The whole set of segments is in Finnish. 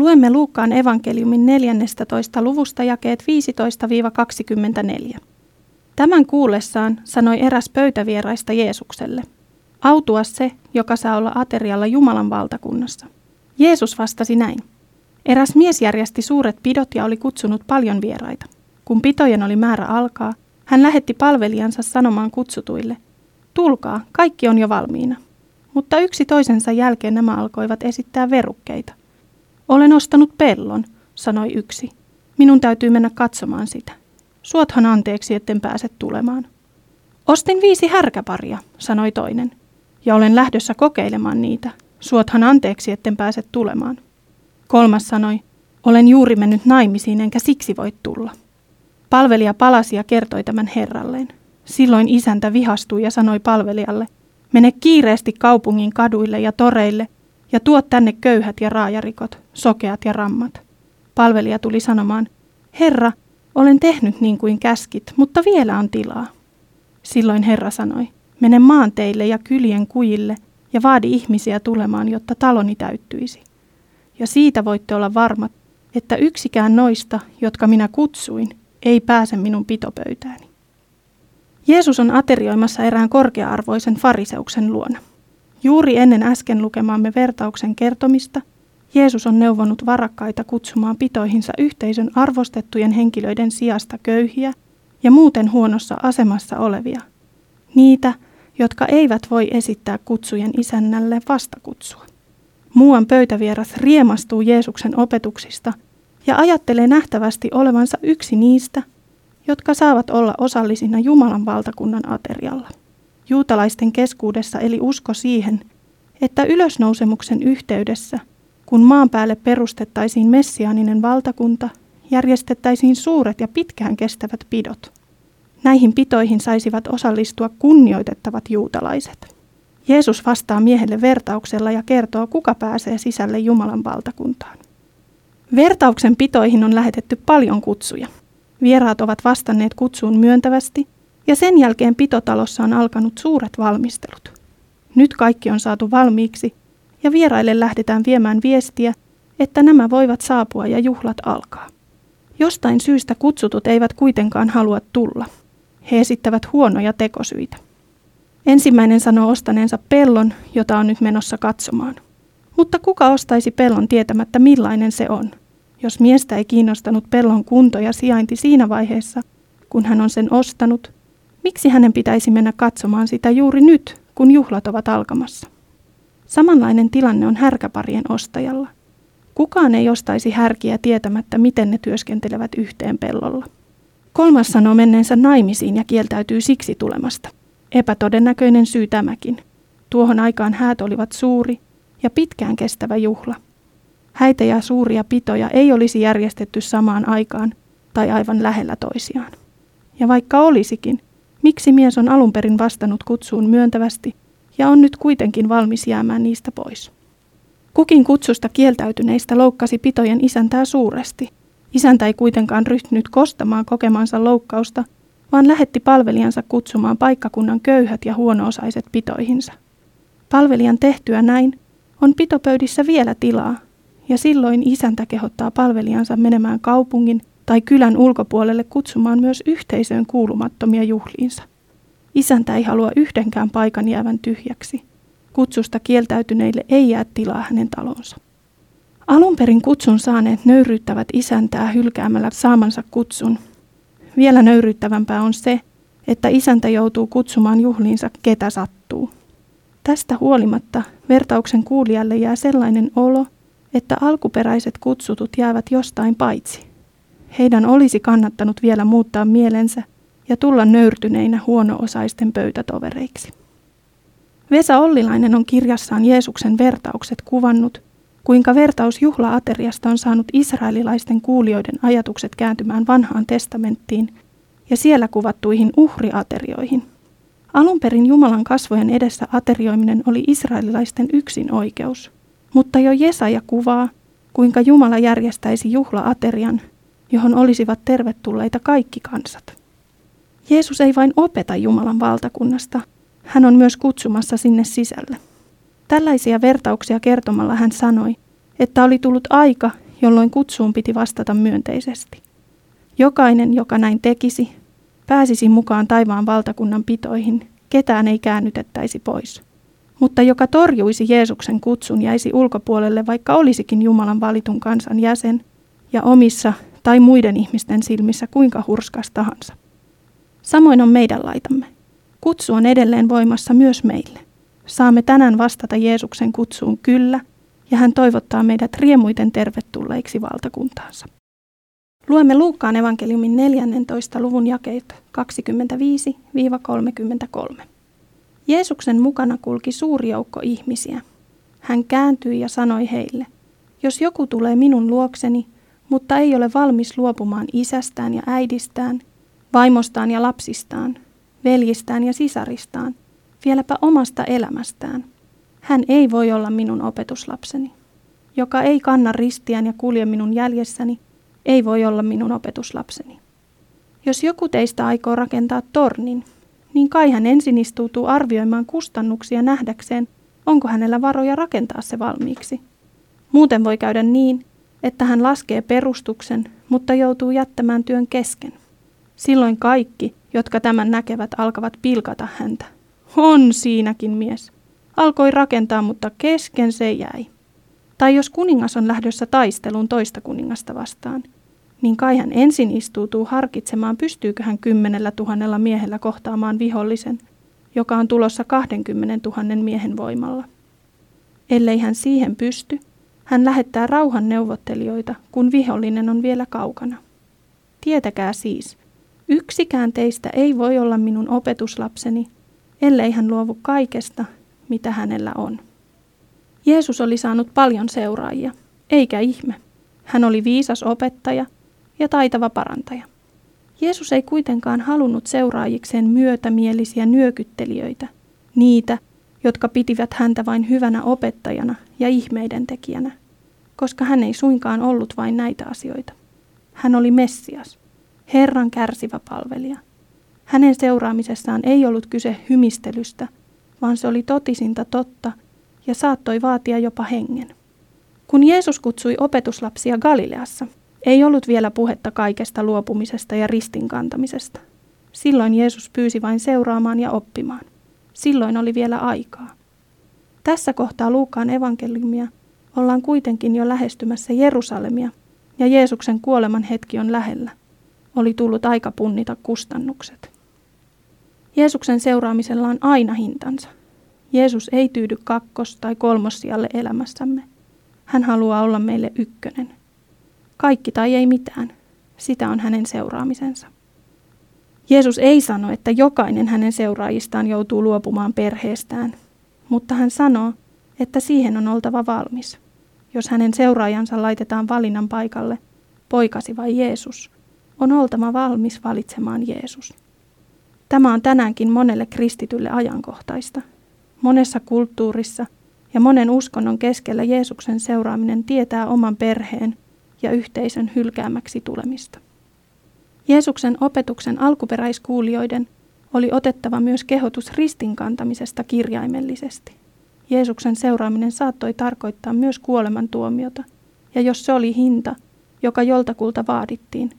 Luemme Luukkaan evankeliumin 14. luvusta jakeet 15-24. Tämän kuullessaan sanoi eräs pöytävieraista Jeesukselle, autua se, joka saa olla aterialla Jumalan valtakunnassa. Jeesus vastasi näin. Eräs mies järjesti suuret pidot ja oli kutsunut paljon vieraita. Kun pitojen oli määrä alkaa, hän lähetti palvelijansa sanomaan kutsutuille, tulkaa, kaikki on jo valmiina. Mutta yksi toisensa jälkeen nämä alkoivat esittää verukkeita. Olen ostanut pellon, sanoi yksi. Minun täytyy mennä katsomaan sitä. Suothan anteeksi, etten pääse tulemaan. Ostin viisi härkäparia, sanoi toinen. Ja olen lähdössä kokeilemaan niitä. Suothan anteeksi, etten pääse tulemaan. Kolmas sanoi, olen juuri mennyt naimisiin enkä siksi voi tulla. Palvelija palasi ja kertoi tämän herralleen. Silloin isäntä vihastui ja sanoi palvelijalle, mene kiireesti kaupungin kaduille ja toreille ja tuo tänne köyhät ja raajarikot, sokeat ja rammat. Palvelija tuli sanomaan, Herra, olen tehnyt niin kuin käskit, mutta vielä on tilaa. Silloin Herra sanoi, mene maanteille ja kylien kujille ja vaadi ihmisiä tulemaan, jotta taloni täyttyisi. Ja siitä voitte olla varmat, että yksikään noista, jotka minä kutsuin, ei pääse minun pitopöytääni. Jeesus on aterioimassa erään korkea-arvoisen fariseuksen luona. Juuri ennen äsken lukemaamme vertauksen kertomista Jeesus on neuvonut varakkaita kutsumaan pitoihinsa yhteisön arvostettujen henkilöiden sijasta köyhiä ja muuten huonossa asemassa olevia. Niitä, jotka eivät voi esittää kutsujen isännälle vastakutsua. Muuan pöytävieras riemastuu Jeesuksen opetuksista ja ajattelee nähtävästi olevansa yksi niistä, jotka saavat olla osallisina Jumalan valtakunnan aterialla. Juutalaisten keskuudessa eli usko siihen, että ylösnousemuksen yhteydessä, kun maan päälle perustettaisiin messiaaninen valtakunta, järjestettäisiin suuret ja pitkään kestävät pidot. Näihin pitoihin saisivat osallistua kunnioitettavat juutalaiset. Jeesus vastaa miehelle vertauksella ja kertoo, kuka pääsee sisälle Jumalan valtakuntaan. Vertauksen pitoihin on lähetetty paljon kutsuja. Vieraat ovat vastanneet kutsuun myöntävästi ja sen jälkeen pitotalossa on alkanut suuret valmistelut. Nyt kaikki on saatu valmiiksi ja vieraille lähdetään viemään viestiä, että nämä voivat saapua ja juhlat alkaa. Jostain syystä kutsutut eivät kuitenkaan halua tulla. He esittävät huonoja tekosyitä. Ensimmäinen sanoo ostaneensa pellon, jota on nyt menossa katsomaan. Mutta kuka ostaisi pellon tietämättä millainen se on? Jos miestä ei kiinnostanut pellon kunto ja sijainti siinä vaiheessa, kun hän on sen ostanut, miksi hänen pitäisi mennä katsomaan sitä juuri nyt, kun juhlat ovat alkamassa? Samanlainen tilanne on härkäparien ostajalla. Kukaan ei ostaisi härkiä tietämättä, miten ne työskentelevät yhteen pellolla. Kolmas sanoo menneensä naimisiin ja kieltäytyy siksi tulemasta. Epätodennäköinen syy tämäkin. Tuohon aikaan häät olivat suuri ja pitkään kestävä juhla. Häitä ja suuria pitoja ei olisi järjestetty samaan aikaan tai aivan lähellä toisiaan. Ja vaikka olisikin, miksi mies on alun perin vastannut kutsuun myöntävästi ja on nyt kuitenkin valmis jäämään niistä pois? Kukin kutsusta kieltäytyneistä loukkasi pitojen isäntää suuresti. Isäntä ei kuitenkaan ryhtynyt kostamaan kokemansa loukkausta, vaan lähetti palvelijansa kutsumaan paikkakunnan köyhät ja huonoosaiset pitoihinsa. Palvelijan tehtyä näin on pitopöydissä vielä tilaa, ja silloin isäntä kehottaa palvelijansa menemään kaupungin tai kylän ulkopuolelle kutsumaan myös yhteisöön kuulumattomia juhliinsa. Isäntä ei halua yhdenkään paikan jäävän tyhjäksi. Kutsusta kieltäytyneille ei jää tilaa hänen talonsa. Alun perin kutsun saaneet nöyryyttävät isäntää hylkäämällä saamansa kutsun. Vielä nöyryyttävämpää on se, että isäntä joutuu kutsumaan juhliinsa ketä sattuu. Tästä huolimatta vertauksen kuulijalle jää sellainen olo, että alkuperäiset kutsutut jäävät jostain paitsi. Heidän olisi kannattanut vielä muuttaa mielensä ja tulla nöyrtyneinä huono-osaisten pöytätovereiksi. Vesa Ollilainen on kirjassaan Jeesuksen vertaukset kuvannut, kuinka vertaus juhla-ateriasta on saanut israelilaisten kuulijoiden ajatukset kääntymään vanhaan testamenttiin ja siellä kuvattuihin uhriaterioihin. Alun perin Jumalan kasvojen edessä aterioiminen oli israelilaisten yksin oikeus – mutta jo Jesaja kuvaa, kuinka Jumala järjestäisi juhlaaterian, johon olisivat tervetulleita kaikki kansat. Jeesus ei vain opeta Jumalan valtakunnasta, hän on myös kutsumassa sinne sisälle. Tällaisia vertauksia kertomalla hän sanoi, että oli tullut aika, jolloin kutsuun piti vastata myönteisesti. Jokainen, joka näin tekisi, pääsisi mukaan taivaan valtakunnan pitoihin, ketään ei käännytettäisi pois. Mutta joka torjuisi Jeesuksen kutsun, jäisi ulkopuolelle, vaikka olisikin Jumalan valitun kansan jäsen ja omissa tai muiden ihmisten silmissä kuinka hurskas tahansa. Samoin on meidän laitamme. Kutsu on edelleen voimassa myös meille. Saamme tänään vastata Jeesuksen kutsuun kyllä, ja hän toivottaa meidät riemuiten tervetulleiksi valtakuntaansa. Luemme Luukkaan evankeliumin 14. luvun jakeet 25-33. Jeesuksen mukana kulki suuri joukko ihmisiä. Hän kääntyi ja sanoi heille, jos joku tulee minun luokseni, mutta ei ole valmis luopumaan isästään ja äidistään, vaimostaan ja lapsistaan, veljistään ja sisaristaan, vieläpä omasta elämästään. Hän ei voi olla minun opetuslapseni. Joka ei kanna ristiään ja kulje minun jäljessäni, ei voi olla minun opetuslapseni. Jos joku teistä aikoo rakentaa tornin, niin kai hän ensin istuutuu arvioimaan kustannuksia nähdäkseen, onko hänellä varoja rakentaa se valmiiksi. Muuten voi käydä niin, että hän laskee perustuksen, mutta joutuu jättämään työn kesken. Silloin kaikki, jotka tämän näkevät, alkavat pilkata häntä. On siinäkin mies. Alkoi rakentaa, mutta kesken se jäi. Tai jos kuningas on lähdössä taisteluun toista kuningasta vastaan, niin kai hän ensin istuutuu harkitsemaan, pystyykö hän kymmenellä tuhannella miehellä kohtaamaan vihollisen, joka on tulossa 20 000 miehen voimalla. Ellei hän siihen pysty, hän lähettää rauhan neuvottelijoita, kun vihollinen on vielä kaukana. Tietäkää siis, yksikään teistä ei voi olla minun opetuslapseni, ellei hän luovu kaikesta, mitä hänellä on. Jeesus oli saanut paljon seuraajia, eikä ihme. Hän oli viisas opettaja ja taitava parantaja. Jeesus ei kuitenkaan halunnut seuraajikseen myötämielisiä nyökyttelijöitä, niitä, jotka pitivät häntä vain hyvänä opettajana ja ihmeiden tekijänä, koska hän ei suinkaan ollut vain näitä asioita. Hän oli Messias, Herran kärsivä palvelija. Hänen seuraamisessaan ei ollut kyse hymistelystä, vaan se oli totisinta totta ja saattoi vaatia jopa hengen. Kun Jeesus kutsui opetuslapsia Galileassa, ei ollut vielä puhetta kaikesta luopumisesta ja ristinkantamisesta. Silloin Jeesus pyysi vain seuraamaan ja oppimaan. Silloin oli vielä aikaa. Tässä kohtaa Luukaan evankeliumia ollaan kuitenkin jo lähestymässä Jerusalemia ja Jeesuksen kuoleman hetki on lähellä. Oli tullut aika punnita kustannukset. Jeesuksen seuraamisella on aina hintansa. Jeesus ei tyydy kakkos- tai kolmossijalle elämässämme. Hän haluaa olla meille ykkönen. Kaikki tai ei mitään. Sitä on hänen seuraamisensa. Jeesus ei sano, että jokainen hänen seuraajistaan joutuu luopumaan perheestään, mutta hän sanoo, että siihen on oltava valmis. Jos hänen seuraajansa laitetaan valinnan paikalle, poikasi vai Jeesus, on oltava valmis valitsemaan Jeesus. Tämä on tänäänkin monelle kristitylle ajankohtaista. Monessa kulttuurissa ja monen uskonnon keskellä Jeesuksen seuraaminen tietää oman perheen ja yhteisön hylkäämäksi tulemista. Jeesuksen opetuksen alkuperäiskuulijoiden oli otettava myös kehotus ristinkantamisesta kirjaimellisesti. Jeesuksen seuraaminen saattoi tarkoittaa myös kuolemantuomiota, ja jos se oli hinta, joka joltakulta vaadittiin,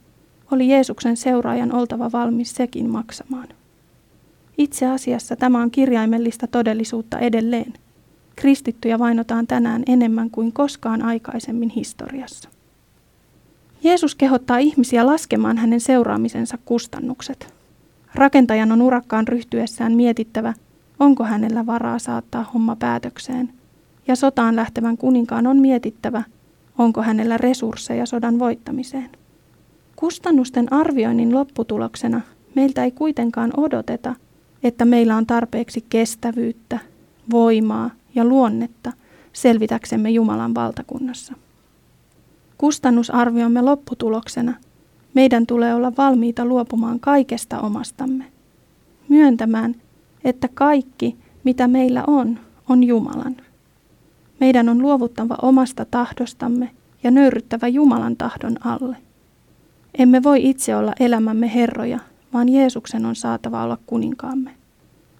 oli Jeesuksen seuraajan oltava valmis sekin maksamaan. Itse asiassa tämä on kirjaimellista todellisuutta edelleen. Kristittyjä vainotaan tänään enemmän kuin koskaan aikaisemmin historiassa. Jeesus kehottaa ihmisiä laskemaan hänen seuraamisensa kustannukset. Rakentajan on urakkaan ryhtyessään mietittävä, onko hänellä varaa saattaa homma päätökseen, ja sotaan lähtevän kuninkaan on mietittävä, onko hänellä resursseja sodan voittamiseen. Kustannusten arvioinnin lopputuloksena meiltä ei kuitenkaan odoteta, että meillä on tarpeeksi kestävyyttä, voimaa ja luonnetta selvitäksemme Jumalan valtakunnassa. Kustannusarviomme lopputuloksena meidän tulee olla valmiita luopumaan kaikesta omastamme, myöntämään, että kaikki, mitä meillä on, on Jumalan. Meidän on luovuttava omasta tahdostamme ja nöyryttävä Jumalan tahdon alle. Emme voi itse olla elämämme herroja, vaan Jeesuksen on saatava olla kuninkaamme.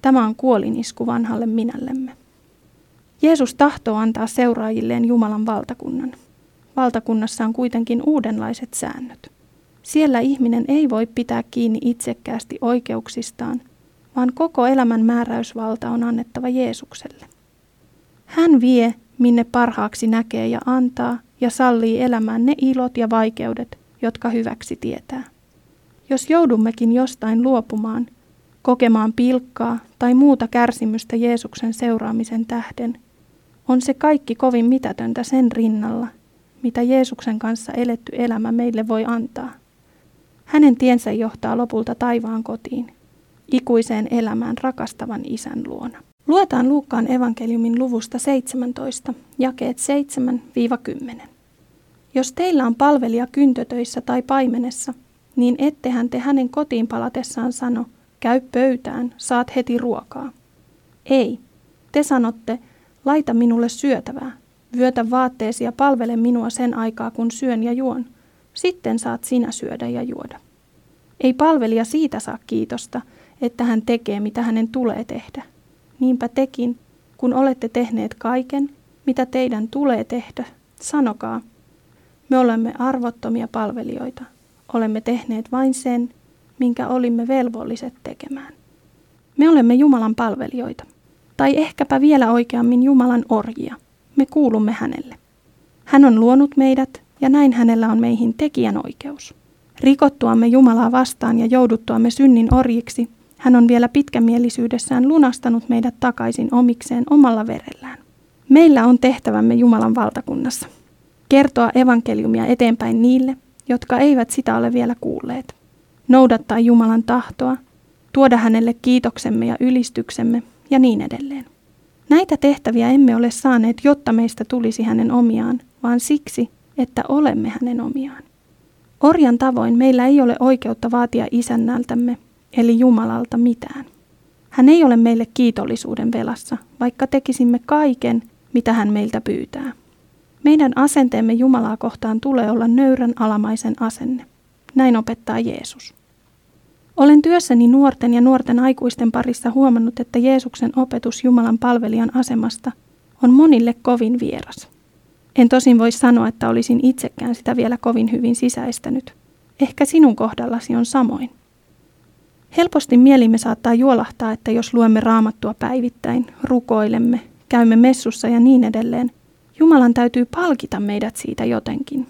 Tämä on kuolinisku vanhalle minällemme. Jeesus tahtoo antaa seuraajilleen Jumalan valtakunnan. valtakunnassa on kuitenkin uudenlaiset säännöt. Siellä ihminen ei voi pitää kiinni itsekkäästi oikeuksistaan, vaan koko elämän määräysvalta on annettava Jeesukselle. Hän vie, minne parhaaksi näkee ja antaa ja sallii elämään ne ilot ja vaikeudet, jotka hyväksi tietää. Jos joudummekin jostain luopumaan, kokemaan pilkkaa tai muuta kärsimystä Jeesuksen seuraamisen tähden, on se kaikki kovin mitätöntä sen rinnalla, mitä Jeesuksen kanssa eletty elämä meille voi antaa. Hänen tiensä johtaa lopulta taivaan kotiin, ikuiseen elämään rakastavan isän luona. Luetaan Luukkaan evankeliumin luvusta 17, jakeet 7-10. Jos teillä on palvelija kyntötöissä tai paimenessa, niin ettehän te hänen kotiin palatessaan sano, käy pöytään, saat heti ruokaa. Ei, te sanotte, laita minulle syötävää, vyötä vaatteesi ja palvele minua sen aikaa, kun syön ja juon. Sitten saat sinä syödä ja juoda. Ei palvelija siitä saa kiitosta, että hän tekee, mitä hänen tulee tehdä. Niinpä tekin, kun olette tehneet kaiken, mitä teidän tulee tehdä, sanokaa, me olemme arvottomia palvelijoita. Olemme tehneet vain sen, minkä olimme velvolliset tekemään. Me olemme Jumalan palvelijoita, tai ehkäpä vielä oikeammin Jumalan orjia. Me kuulumme hänelle. Hän on luonut meidät, ja näin hänellä on meihin tekijän oikeus. Rikottuamme Jumalaa vastaan ja jouduttuamme synnin orjiksi, hän on vielä pitkämielisyydessään lunastanut meidät takaisin omikseen omalla verellään. Meillä on tehtävämme Jumalan valtakunnassa. Kertoa evankeliumia eteenpäin niille, jotka eivät sitä ole vielä kuulleet. Noudattaa Jumalan tahtoa, tuoda hänelle kiitoksemme ja ylistyksemme ja niin edelleen. Näitä tehtäviä emme ole saaneet, jotta meistä tulisi hänen omiaan, vaan siksi, että olemme hänen omiaan. Orjan tavoin meillä ei ole oikeutta vaatia isännältämme, eli Jumalalta mitään. Hän ei ole meille kiitollisuuden velassa, vaikka tekisimme kaiken, mitä hän meiltä pyytää. Meidän asenteemme Jumalaa kohtaan tulee olla nöyrän alamaisen asenne. Näin opettaa Jeesus. Olen työssäni nuorten ja nuorten aikuisten parissa huomannut, että Jeesuksen opetus Jumalan palvelijan asemasta on monille kovin vieras. En tosin voi sanoa, että olisin itsekään sitä vielä kovin hyvin sisäistänyt. Ehkä sinun kohdallasi on samoin. Helposti mielimme saattaa juolahtaa, että jos luemme raamattua päivittäin, rukoilemme, käymme messussa ja niin edelleen, Jumalan täytyy palkita meidät siitä jotenkin.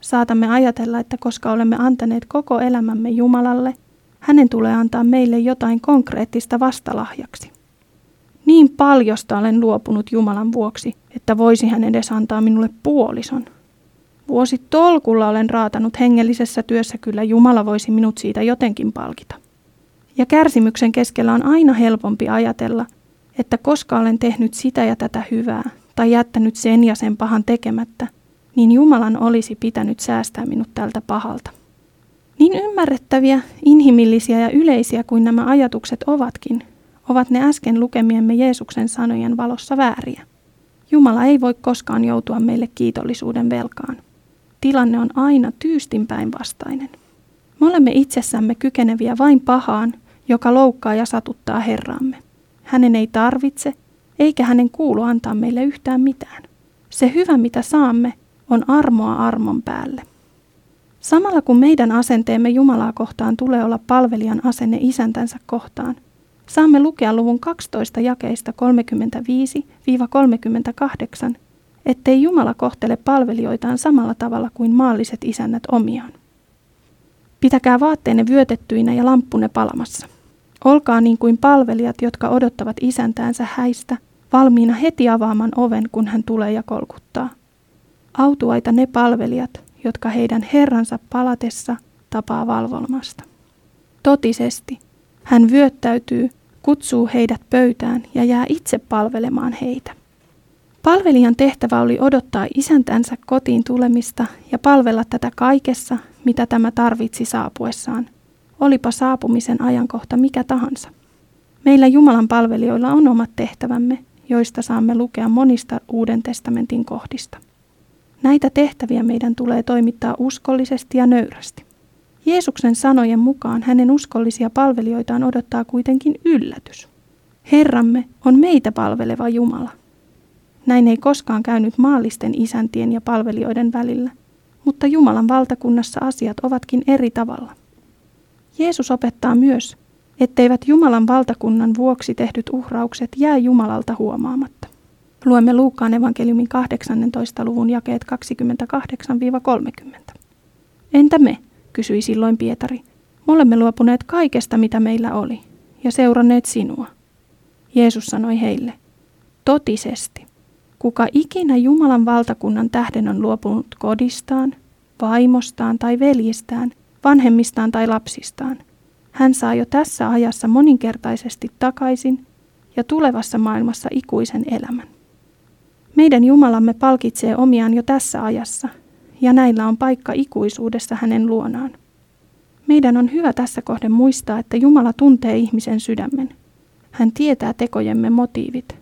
Saatamme ajatella, että koska olemme antaneet koko elämämme Jumalalle, hänen tulee antaa meille jotain konkreettista vastalahjaksi. Niin paljosta olen luopunut Jumalan vuoksi, että voisi hän edes antaa minulle puolison. Vuosi tolkulla olen raatanut hengellisessä työssä, kyllä Jumala voisi minut siitä jotenkin palkita. Ja kärsimyksen keskellä on aina helpompi ajatella, että koska olen tehnyt sitä ja tätä hyvää, tai jättänyt sen ja sen pahan tekemättä, niin Jumalan olisi pitänyt säästää minut tältä pahalta. Niin ymmärrettäviä, inhimillisiä ja yleisiä kuin nämä ajatukset ovatkin, ovat ne äsken lukemiemme Jeesuksen sanojen valossa vääriä. Jumala ei voi koskaan joutua meille kiitollisuuden velkaan. Tilanne on aina tyystin päinvastainen. Me olemme itsessämme kykeneviä vain pahaan, joka loukkaa ja satuttaa Herraamme. Hänen ei tarvitse eikä hänen kuulu antaa meille yhtään mitään. Se hyvä, mitä saamme, on armoa armon päälle. Samalla kun meidän asenteemme Jumalaa kohtaan tulee olla palvelijan asenne isäntänsä kohtaan, saamme lukea luvun 12 jakeista 35-38, ettei Jumala kohtele palvelijoitaan samalla tavalla kuin maalliset isännät omiaan. Pitäkää vaatteenne vyötettyinä ja lamppunne palamassa. Olkaa niin kuin palvelijat, jotka odottavat isäntäänsä häistä, valmiina heti avaamaan oven, kun hän tulee ja kolkuttaa. Autuaita ne palvelijat, jotka heidän herransa palatessa tapaa valvolmasta. Totisesti, hän vyöttäytyy, kutsuu heidät pöytään ja jää itse palvelemaan heitä. Palvelijan tehtävä oli odottaa isäntänsä kotiin tulemista ja palvella tätä kaikessa, mitä tämä tarvitsi saapuessaan, olipa saapumisen ajankohta mikä tahansa. Meillä Jumalan palvelijoilla on omat tehtävämme, joista saamme lukea monista Uuden testamentin kohdista. Näitä tehtäviä meidän tulee toimittaa uskollisesti ja nöyrästi. Jeesuksen sanojen mukaan hänen uskollisia palvelijoitaan odottaa kuitenkin yllätys. Herramme on meitä palveleva Jumala. Näin ei koskaan käynyt maallisten isäntien ja palvelijoiden välillä, mutta Jumalan valtakunnassa asiat ovatkin eri tavalla. Jeesus opettaa myös, etteivät Jumalan valtakunnan vuoksi tehdyt uhraukset jää Jumalalta huomaamatta. Luemme Luukkaan evankeliumin 18. luvun jakeet 28-30. Entä me, kysyi silloin Pietari. Me olemme luopuneet kaikesta, mitä meillä oli, ja seuranneet sinua. Jeesus sanoi heille, totisesti, kuka ikinä Jumalan valtakunnan tähden on luopunut kodistaan, vaimostaan tai veljistään, vanhemmistaan tai lapsistaan, hän saa jo tässä ajassa moninkertaisesti takaisin ja tulevassa maailmassa ikuisen elämän. Meidän Jumalamme palkitsee omiaan jo tässä ajassa, ja näillä on paikka ikuisuudessa hänen luonaan. Meidän on hyvä tässä kohden muistaa, että Jumala tuntee ihmisen sydämen. Hän tietää tekojemme motiivit.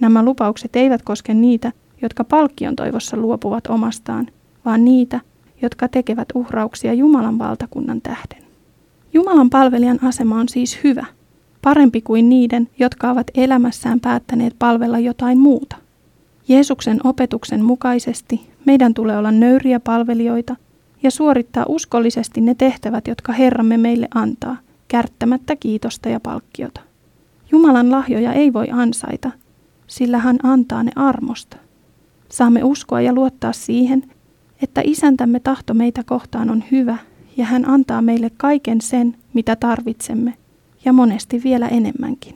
Nämä lupaukset eivät koske niitä, jotka palkkion toivossa luopuvat omastaan, vaan niitä, jotka tekevät uhrauksia Jumalan valtakunnan tähden. Jumalan palvelijan asema on siis hyvä, parempi kuin niiden, jotka ovat elämässään päättäneet palvella jotain muuta. Jeesuksen opetuksen mukaisesti meidän tulee olla nöyriä palvelijoita ja suorittaa uskollisesti ne tehtävät, jotka Herramme meille antaa, kärttämättä kiitosta ja palkkiota. Jumalan lahjoja ei voi ansaita, sillä hän antaa ne armosta. Saamme uskoa ja luottaa siihen, että isäntämme tahto meitä kohtaan on hyvä ja hän antaa meille kaiken sen, mitä tarvitsemme, ja monesti vielä enemmänkin.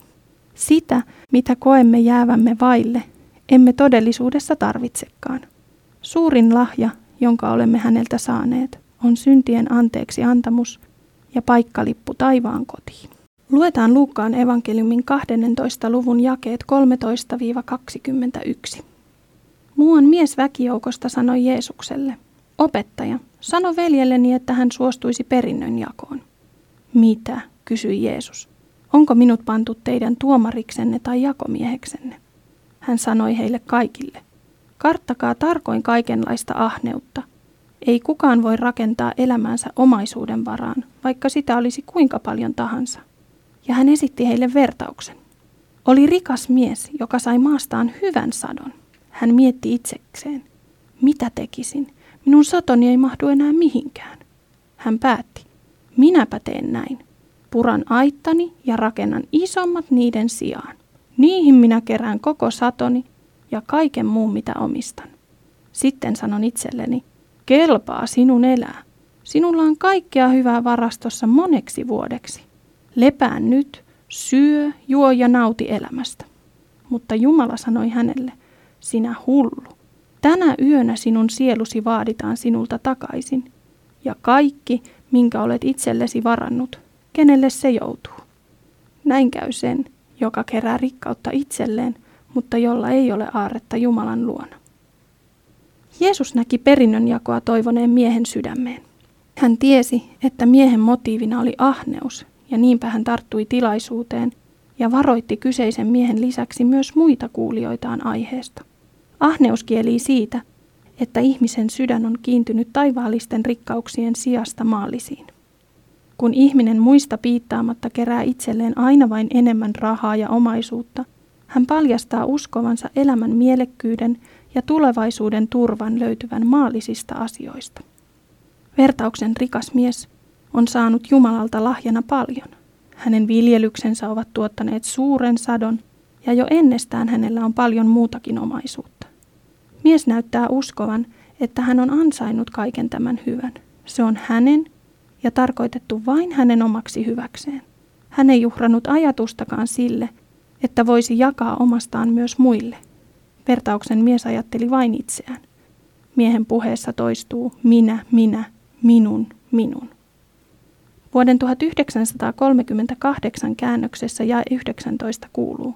Sitä, mitä koemme jäävämme vaille, emme todellisuudessa tarvitsekaan. Suurin lahja, jonka olemme häneltä saaneet, on syntien anteeksi antamus ja paikkalippu taivaan kotiin. Luetaan Luukkaan evankeliumin 12. luvun jakeet 13-21. Muuan mies väkijoukosta sanoi Jeesukselle, Opettaja, sano veljelleni, että hän suostuisi perinnön jakoon. Mitä, kysyi Jeesus. Onko minut pantu teidän tuomariksenne tai jakomieheksenne? Hän sanoi heille kaikille. Karttakaa tarkoin kaikenlaista ahneutta. Ei kukaan voi rakentaa elämänsä omaisuuden varaan, vaikka sitä olisi kuinka paljon tahansa. Ja hän esitti heille vertauksen. Oli rikas mies, joka sai maastaan hyvän sadon. Hän mietti itsekseen, mitä tekisin, minun satoni ei mahdu enää mihinkään. Hän päätti, minäpä teen näin. Puran aittani ja rakennan isommat niiden sijaan. Niihin minä kerään koko satoni ja kaiken muun, mitä omistan. Sitten sanon itselleni, kelpaa sinun elää. Sinulla on kaikkea hyvää varastossa moneksi vuodeksi. Lepää nyt, syö, juo ja nauti elämästä. Mutta Jumala sanoi hänelle, sinä hullu. Tänä yönä sinun sielusi vaaditaan sinulta takaisin, ja kaikki, minkä olet itsellesi varannut, kenelle se joutuu. Näin käy sen, joka kerää rikkautta itselleen, mutta jolla ei ole aaretta Jumalan luona. Jeesus näki perinnönjakoa toivoneen miehen sydämeen. Hän tiesi, että miehen motiivina oli ahneus, ja niinpä hän tarttui tilaisuuteen ja varoitti kyseisen miehen lisäksi myös muita kuulijoitaan aiheesta. Ahneus kielii siitä, että ihmisen sydän on kiintynyt taivaallisten rikkauksien sijasta maallisiin. Kun ihminen muista piittaamatta kerää itselleen aina vain enemmän rahaa ja omaisuutta, hän paljastaa uskovansa elämän mielekkyyden ja tulevaisuuden turvan löytyvän maallisista asioista. Vertauksen rikas mies on saanut Jumalalta lahjana paljon. Hänen viljelyksensä ovat tuottaneet suuren sadon ja jo ennestään hänellä on paljon muutakin omaisuutta. Mies näyttää uskovan, että hän on ansainnut kaiken tämän hyvän. Se on hänen ja tarkoitettu vain hänen omaksi hyväkseen. Hän ei juhrannut ajatustakaan sille, että voisi jakaa omastaan myös muille. Vertauksen mies ajatteli vain itseään. Miehen puheessa toistuu minä, minä, minun, minun. Vuoden 1938 käännöksessä ja 19 kuuluu.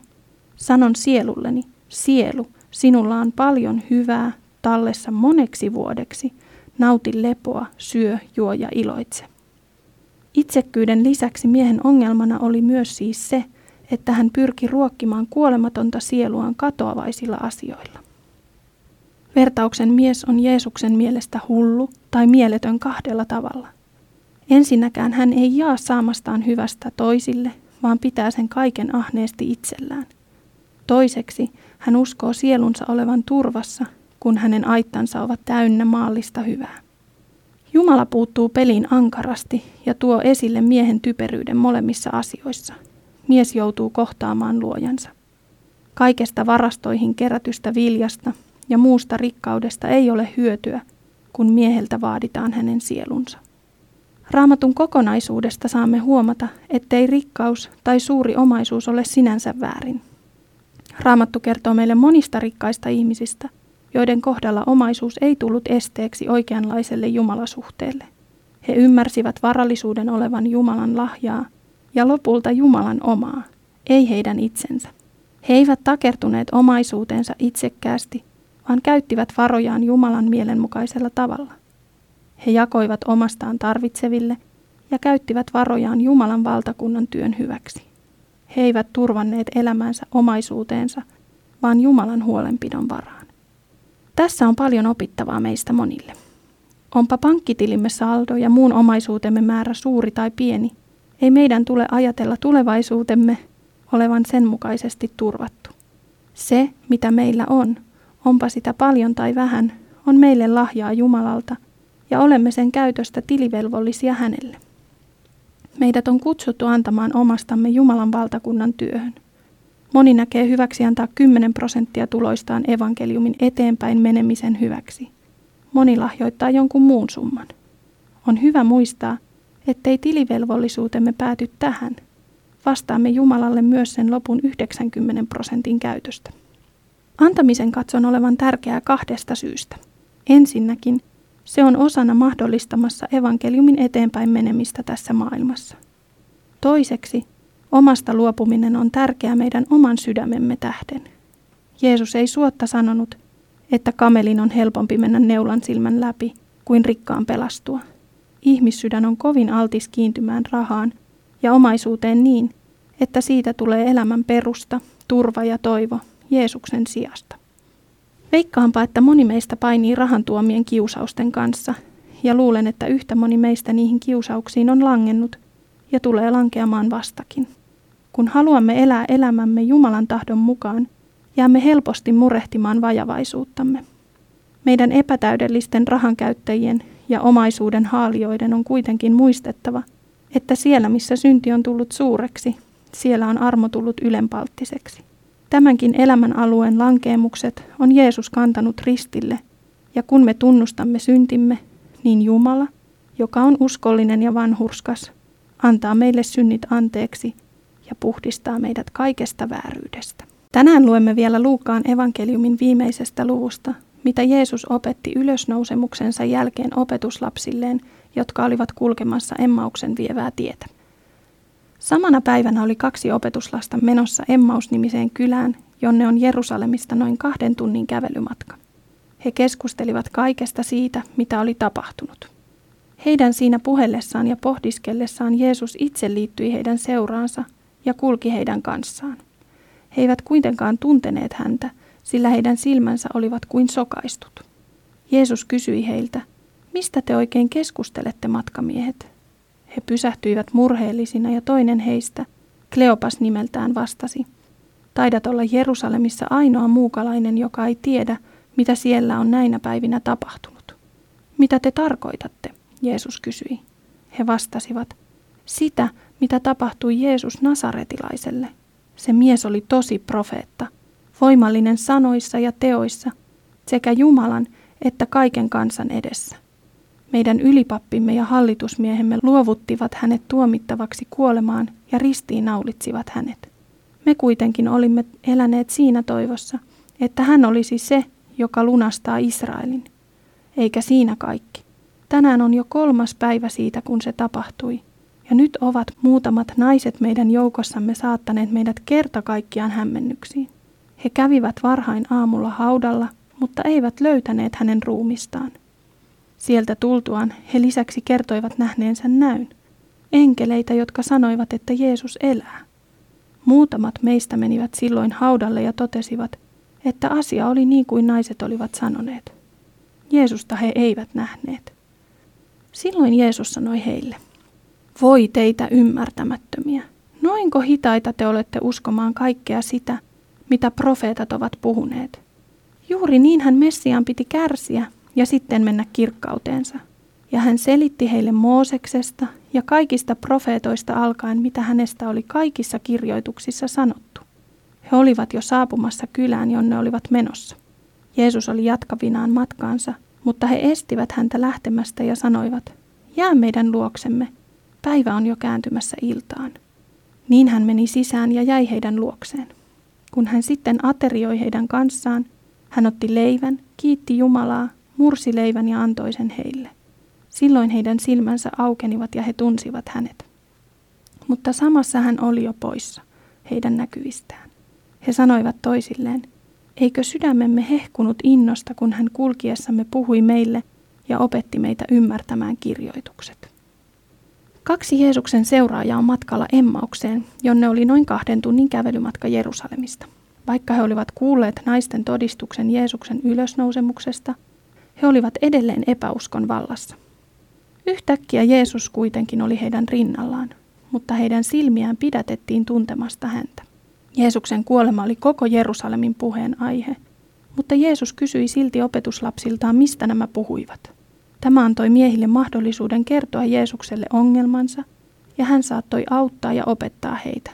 Sanon sielulleni, sielu, Sinulla on paljon hyvää tallessa moneksi vuodeksi. Nauti lepoa, syö, juo ja iloitse. Itsekkyyden lisäksi miehen ongelmana oli myös siis se, että hän pyrki ruokkimaan kuolematonta sieluaan katoavaisilla asioilla. Vertauksen mies on Jeesuksen mielestä hullu tai mieletön kahdella tavalla. Ensinnäkään hän ei jaa saamastaan hyvästä toisille, vaan pitää sen kaiken ahneesti itsellään. Toiseksi Hän uskoo sielunsa olevan turvassa, kun hänen aittansa ovat täynnä maallista hyvää. Jumala puuttuu peliin ankarasti ja tuo esille miehen typeryyden molemmissa asioissa. Mies joutuu kohtaamaan luojansa. Kaikesta varastoihin kerätystä viljasta ja muusta rikkaudesta ei ole hyötyä, kun mieheltä vaaditaan hänen sielunsa. Raamatun kokonaisuudesta saamme huomata, ettei rikkaus tai suuri omaisuus ole sinänsä väärin. Raamattu kertoo meille monista rikkaista ihmisistä, joiden kohdalla omaisuus ei tullut esteeksi oikeanlaiselle jumalasuhteelle. He ymmärsivät varallisuuden olevan Jumalan lahjaa ja lopulta Jumalan omaa, ei heidän itsensä. He eivät takertuneet omaisuutensa itsekkäästi, vaan käyttivät varojaan Jumalan mielenmukaisella tavalla. He jakoivat omastaan tarvitseville ja käyttivät varojaan Jumalan valtakunnan työn hyväksi. He eivät turvanneet elämänsä omaisuuteensa, vaan Jumalan huolenpidon varaan. Tässä on paljon opittavaa meistä monille. Onpa pankkitilimme saldo ja muun omaisuutemme määrä suuri tai pieni, ei meidän tule ajatella tulevaisuutemme olevan sen mukaisesti turvattu. Se, mitä meillä on, onpa sitä paljon tai vähän, on meille lahjaa Jumalalta ja olemme sen käytöstä tilivelvollisia hänelle. Meidät on kutsuttu antamaan omastamme Jumalan valtakunnan työhön. Moni näkee hyväksi antaa 10 prosenttia tuloistaan evankeliumin eteenpäin menemisen hyväksi. Moni lahjoittaa jonkun muun summan. On hyvä muistaa, ettei tilivelvollisuutemme pääty tähän. Vastaamme Jumalalle myös sen lopun 90 prosentin käytöstä. Antamisen katson olevan tärkeää kahdesta syystä. Ensinnäkin se on osana mahdollistamassa evankeliumin eteenpäin menemistä tässä maailmassa. Toiseksi omasta luopuminen on tärkeää meidän oman sydämemme tähden. Jeesus ei suotta sanonut, että kamelin on helpompi mennä neulan silmän läpi kuin rikkaan pelastua. Ihmissydän on kovin altis kiintymään rahaan ja omaisuuteen niin, että siitä tulee elämän perusta, turva ja toivo Jeesuksen sijasta. Veikkaanpa, että moni meistä painii rahan tuomien kiusausten kanssa, ja luulen, että yhtä moni meistä niihin kiusauksiin on langennut ja tulee lankeamaan vastakin. Kun haluamme elää elämämme Jumalan tahdon mukaan, jäämme helposti murehtimaan vajavaisuuttamme. Meidän epätäydellisten rahankäyttäjien ja omaisuuden haalioiden on kuitenkin muistettava, että siellä missä synti on tullut suureksi, siellä on armo tullut ylenpalttiseksi. Tämänkin elämän alueen lankeemukset on Jeesus kantanut ristille, ja kun me tunnustamme syntimme, niin Jumala, joka on uskollinen ja vanhurskas, antaa meille synnit anteeksi ja puhdistaa meidät kaikesta vääryydestä. Tänään luemme vielä Luukaan evankeliumin viimeisestä luvusta, mitä Jeesus opetti ylösnousemuksensa jälkeen opetuslapsilleen, jotka olivat kulkemassa Emmauksen vievää tietä. Samana päivänä oli kaksi opetuslasta menossa Emmaus-nimiseen kylään, jonne on Jerusalemista noin kahden tunnin kävelymatka. He keskustelivat kaikesta siitä, mitä oli tapahtunut. Heidän siinä puhellessaan ja pohdiskellessaan Jeesus itse liittyi heidän seuraansa ja kulki heidän kanssaan. He eivät kuitenkaan tunteneet häntä, sillä heidän silmänsä olivat kuin sokaistut. Jeesus kysyi heiltä, mistä te oikein keskustelette matkamiehet? He pysähtyivät murheellisina ja toinen heistä, Kleopas nimeltään, vastasi. Taidat olla Jerusalemissa ainoa muukalainen, joka ei tiedä, mitä siellä on näinä päivinä tapahtunut. Mitä te tarkoitatte? Jeesus kysyi. He vastasivat, sitä, mitä tapahtui Jeesus Nasaretilaiselle. Se mies oli tosi profeetta, voimallinen sanoissa ja teoissa, sekä Jumalan että kaiken kansan edessä. Meidän ylipappimme ja hallitusmiehemme luovuttivat hänet tuomittavaksi kuolemaan ja ristiin naulitsivat hänet. Me kuitenkin olimme eläneet siinä toivossa, että hän olisi se, joka lunastaa Israelin. Eikä siinä kaikki. Tänään on jo kolmas päivä siitä, kun se tapahtui. Ja nyt ovat muutamat naiset meidän joukossamme saattaneet meidät kerta kaikkiaan hämmennyksiin. He kävivät varhain aamulla haudalla, mutta eivät löytäneet hänen ruumistaan. Sieltä tultuaan he lisäksi kertoivat nähneensä näyn. Enkeleitä, jotka sanoivat, että Jeesus elää. Muutamat meistä menivät silloin haudalle ja totesivat, että asia oli niin kuin naiset olivat sanoneet. Jeesusta he eivät nähneet. Silloin Jeesus sanoi heille, voi teitä ymmärtämättömiä, noinko hitaita te olette uskomaan kaikkea sitä, mitä profeetat ovat puhuneet. Juuri niin hän Messiaan piti kärsiä ja sitten mennä kirkkauteensa. Ja hän selitti heille Mooseksesta ja kaikista profeetoista alkaen, mitä hänestä oli kaikissa kirjoituksissa sanottu. He olivat jo saapumassa kylään, jonne olivat menossa. Jeesus oli jatkavinaan matkaansa, mutta he estivät häntä lähtemästä ja sanoivat, jää meidän luoksemme, päivä on jo kääntymässä iltaan. Niin hän meni sisään ja jäi heidän luokseen. Kun hän sitten aterioi heidän kanssaan, hän otti leivän, kiitti Jumalaa, mursi leivän ja antoi sen heille. Silloin heidän silmänsä aukenivat ja he tunsivat hänet. Mutta samassa hän oli jo poissa heidän näkyvistään. He sanoivat toisilleen, eikö sydämemme hehkunut innosta, kun hän kulkiessamme puhui meille ja opetti meitä ymmärtämään kirjoitukset. Kaksi Jeesuksen seuraajaa on matkalla Emmaukseen, jonne oli noin kahden tunnin kävelymatka Jerusalemista. Vaikka he olivat kuulleet naisten todistuksen Jeesuksen ylösnousemuksesta, he olivat edelleen epäuskon vallassa. Yhtäkkiä Jeesus kuitenkin oli heidän rinnallaan, mutta heidän silmiään pidätettiin tuntemasta häntä. Jeesuksen kuolema oli koko Jerusalemin puheen aihe, mutta Jeesus kysyi silti opetuslapsiltaan, mistä nämä puhuivat. Tämä antoi miehille mahdollisuuden kertoa Jeesukselle ongelmansa, ja hän saattoi auttaa ja opettaa heitä.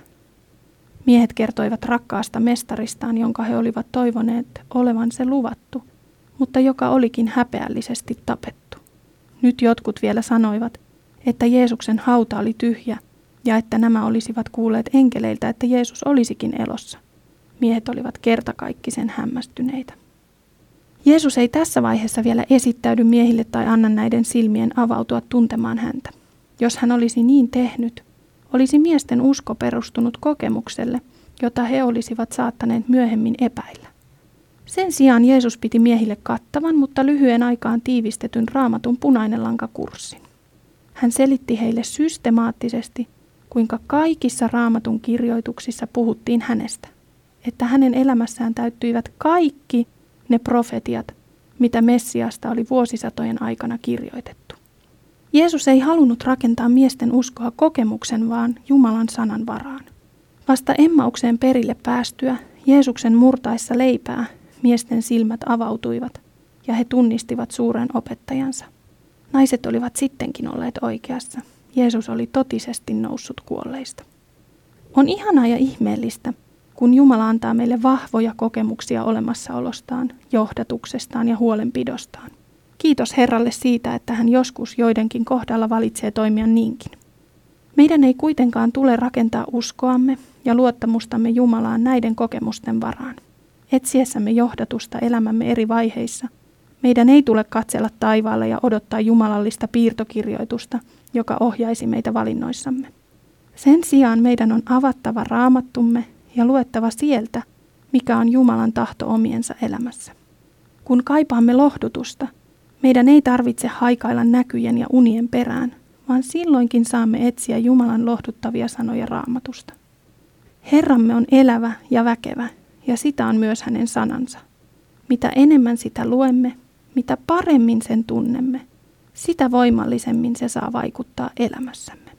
Miehet kertoivat rakkaasta mestaristaan, jonka he olivat toivoneet olevan se luvattu, mutta joka olikin häpeällisesti tapettu. Nyt jotkut vielä sanoivat, että Jeesuksen hauta oli tyhjä ja että nämä olisivat kuulleet enkeleiltä, että Jeesus olisikin elossa. Miehet olivat kertakaikkisen hämmästyneitä. Jeesus ei tässä vaiheessa vielä esittäydy miehille tai anna näiden silmien avautua tuntemaan häntä. Jos hän olisi niin tehnyt, olisi miesten usko perustunut kokemukselle, jota he olisivat saattaneet myöhemmin epäillä. Sen sijaan Jeesus piti miehille kattavan, mutta lyhyen aikaan tiivistetyn raamatun punainen lankakurssin. Hän selitti heille systemaattisesti, kuinka kaikissa raamatun kirjoituksissa puhuttiin hänestä, että hänen elämässään täyttyivät kaikki ne profetiat, mitä Messiasta oli vuosisatojen aikana kirjoitettu. Jeesus ei halunnut rakentaa miesten uskoa kokemuksen, vaan Jumalan sanan varaan. Vasta Emmaukseen perille päästyä, Jeesuksen murtaessa leipää, miesten silmät avautuivat ja he tunnistivat suuren opettajansa. Naiset olivat sittenkin olleet oikeassa. Jeesus oli totisesti noussut kuolleista. On ihanaa ja ihmeellistä, kun Jumala antaa meille vahvoja kokemuksia olemassaolostaan, johdatuksestaan ja huolenpidostaan. Kiitos Herralle siitä, että hän joskus joidenkin kohdalla valitsee toimia niinkin. Meidän ei kuitenkaan tule rakentaa uskoamme ja luottamustamme Jumalaan näiden kokemusten varaan. Etsiessämme johdatusta elämämme eri vaiheissa, meidän ei tule katsella taivaalle ja odottaa jumalallista piirtokirjoitusta, joka ohjaisi meitä valinnoissamme. Sen sijaan meidän on avattava raamattumme ja luettava sieltä, mikä on Jumalan tahto omiensa elämässä. Kun kaipaamme lohdutusta, meidän ei tarvitse haikailla näkyjen ja unien perään, vaan silloinkin saamme etsiä Jumalan lohduttavia sanoja raamatusta. Herramme on elävä ja väkevä, ja sitä on myös hänen sanansa. Mitä enemmän sitä luemme, mitä paremmin sen tunnemme, sitä voimallisemmin se saa vaikuttaa elämässämme.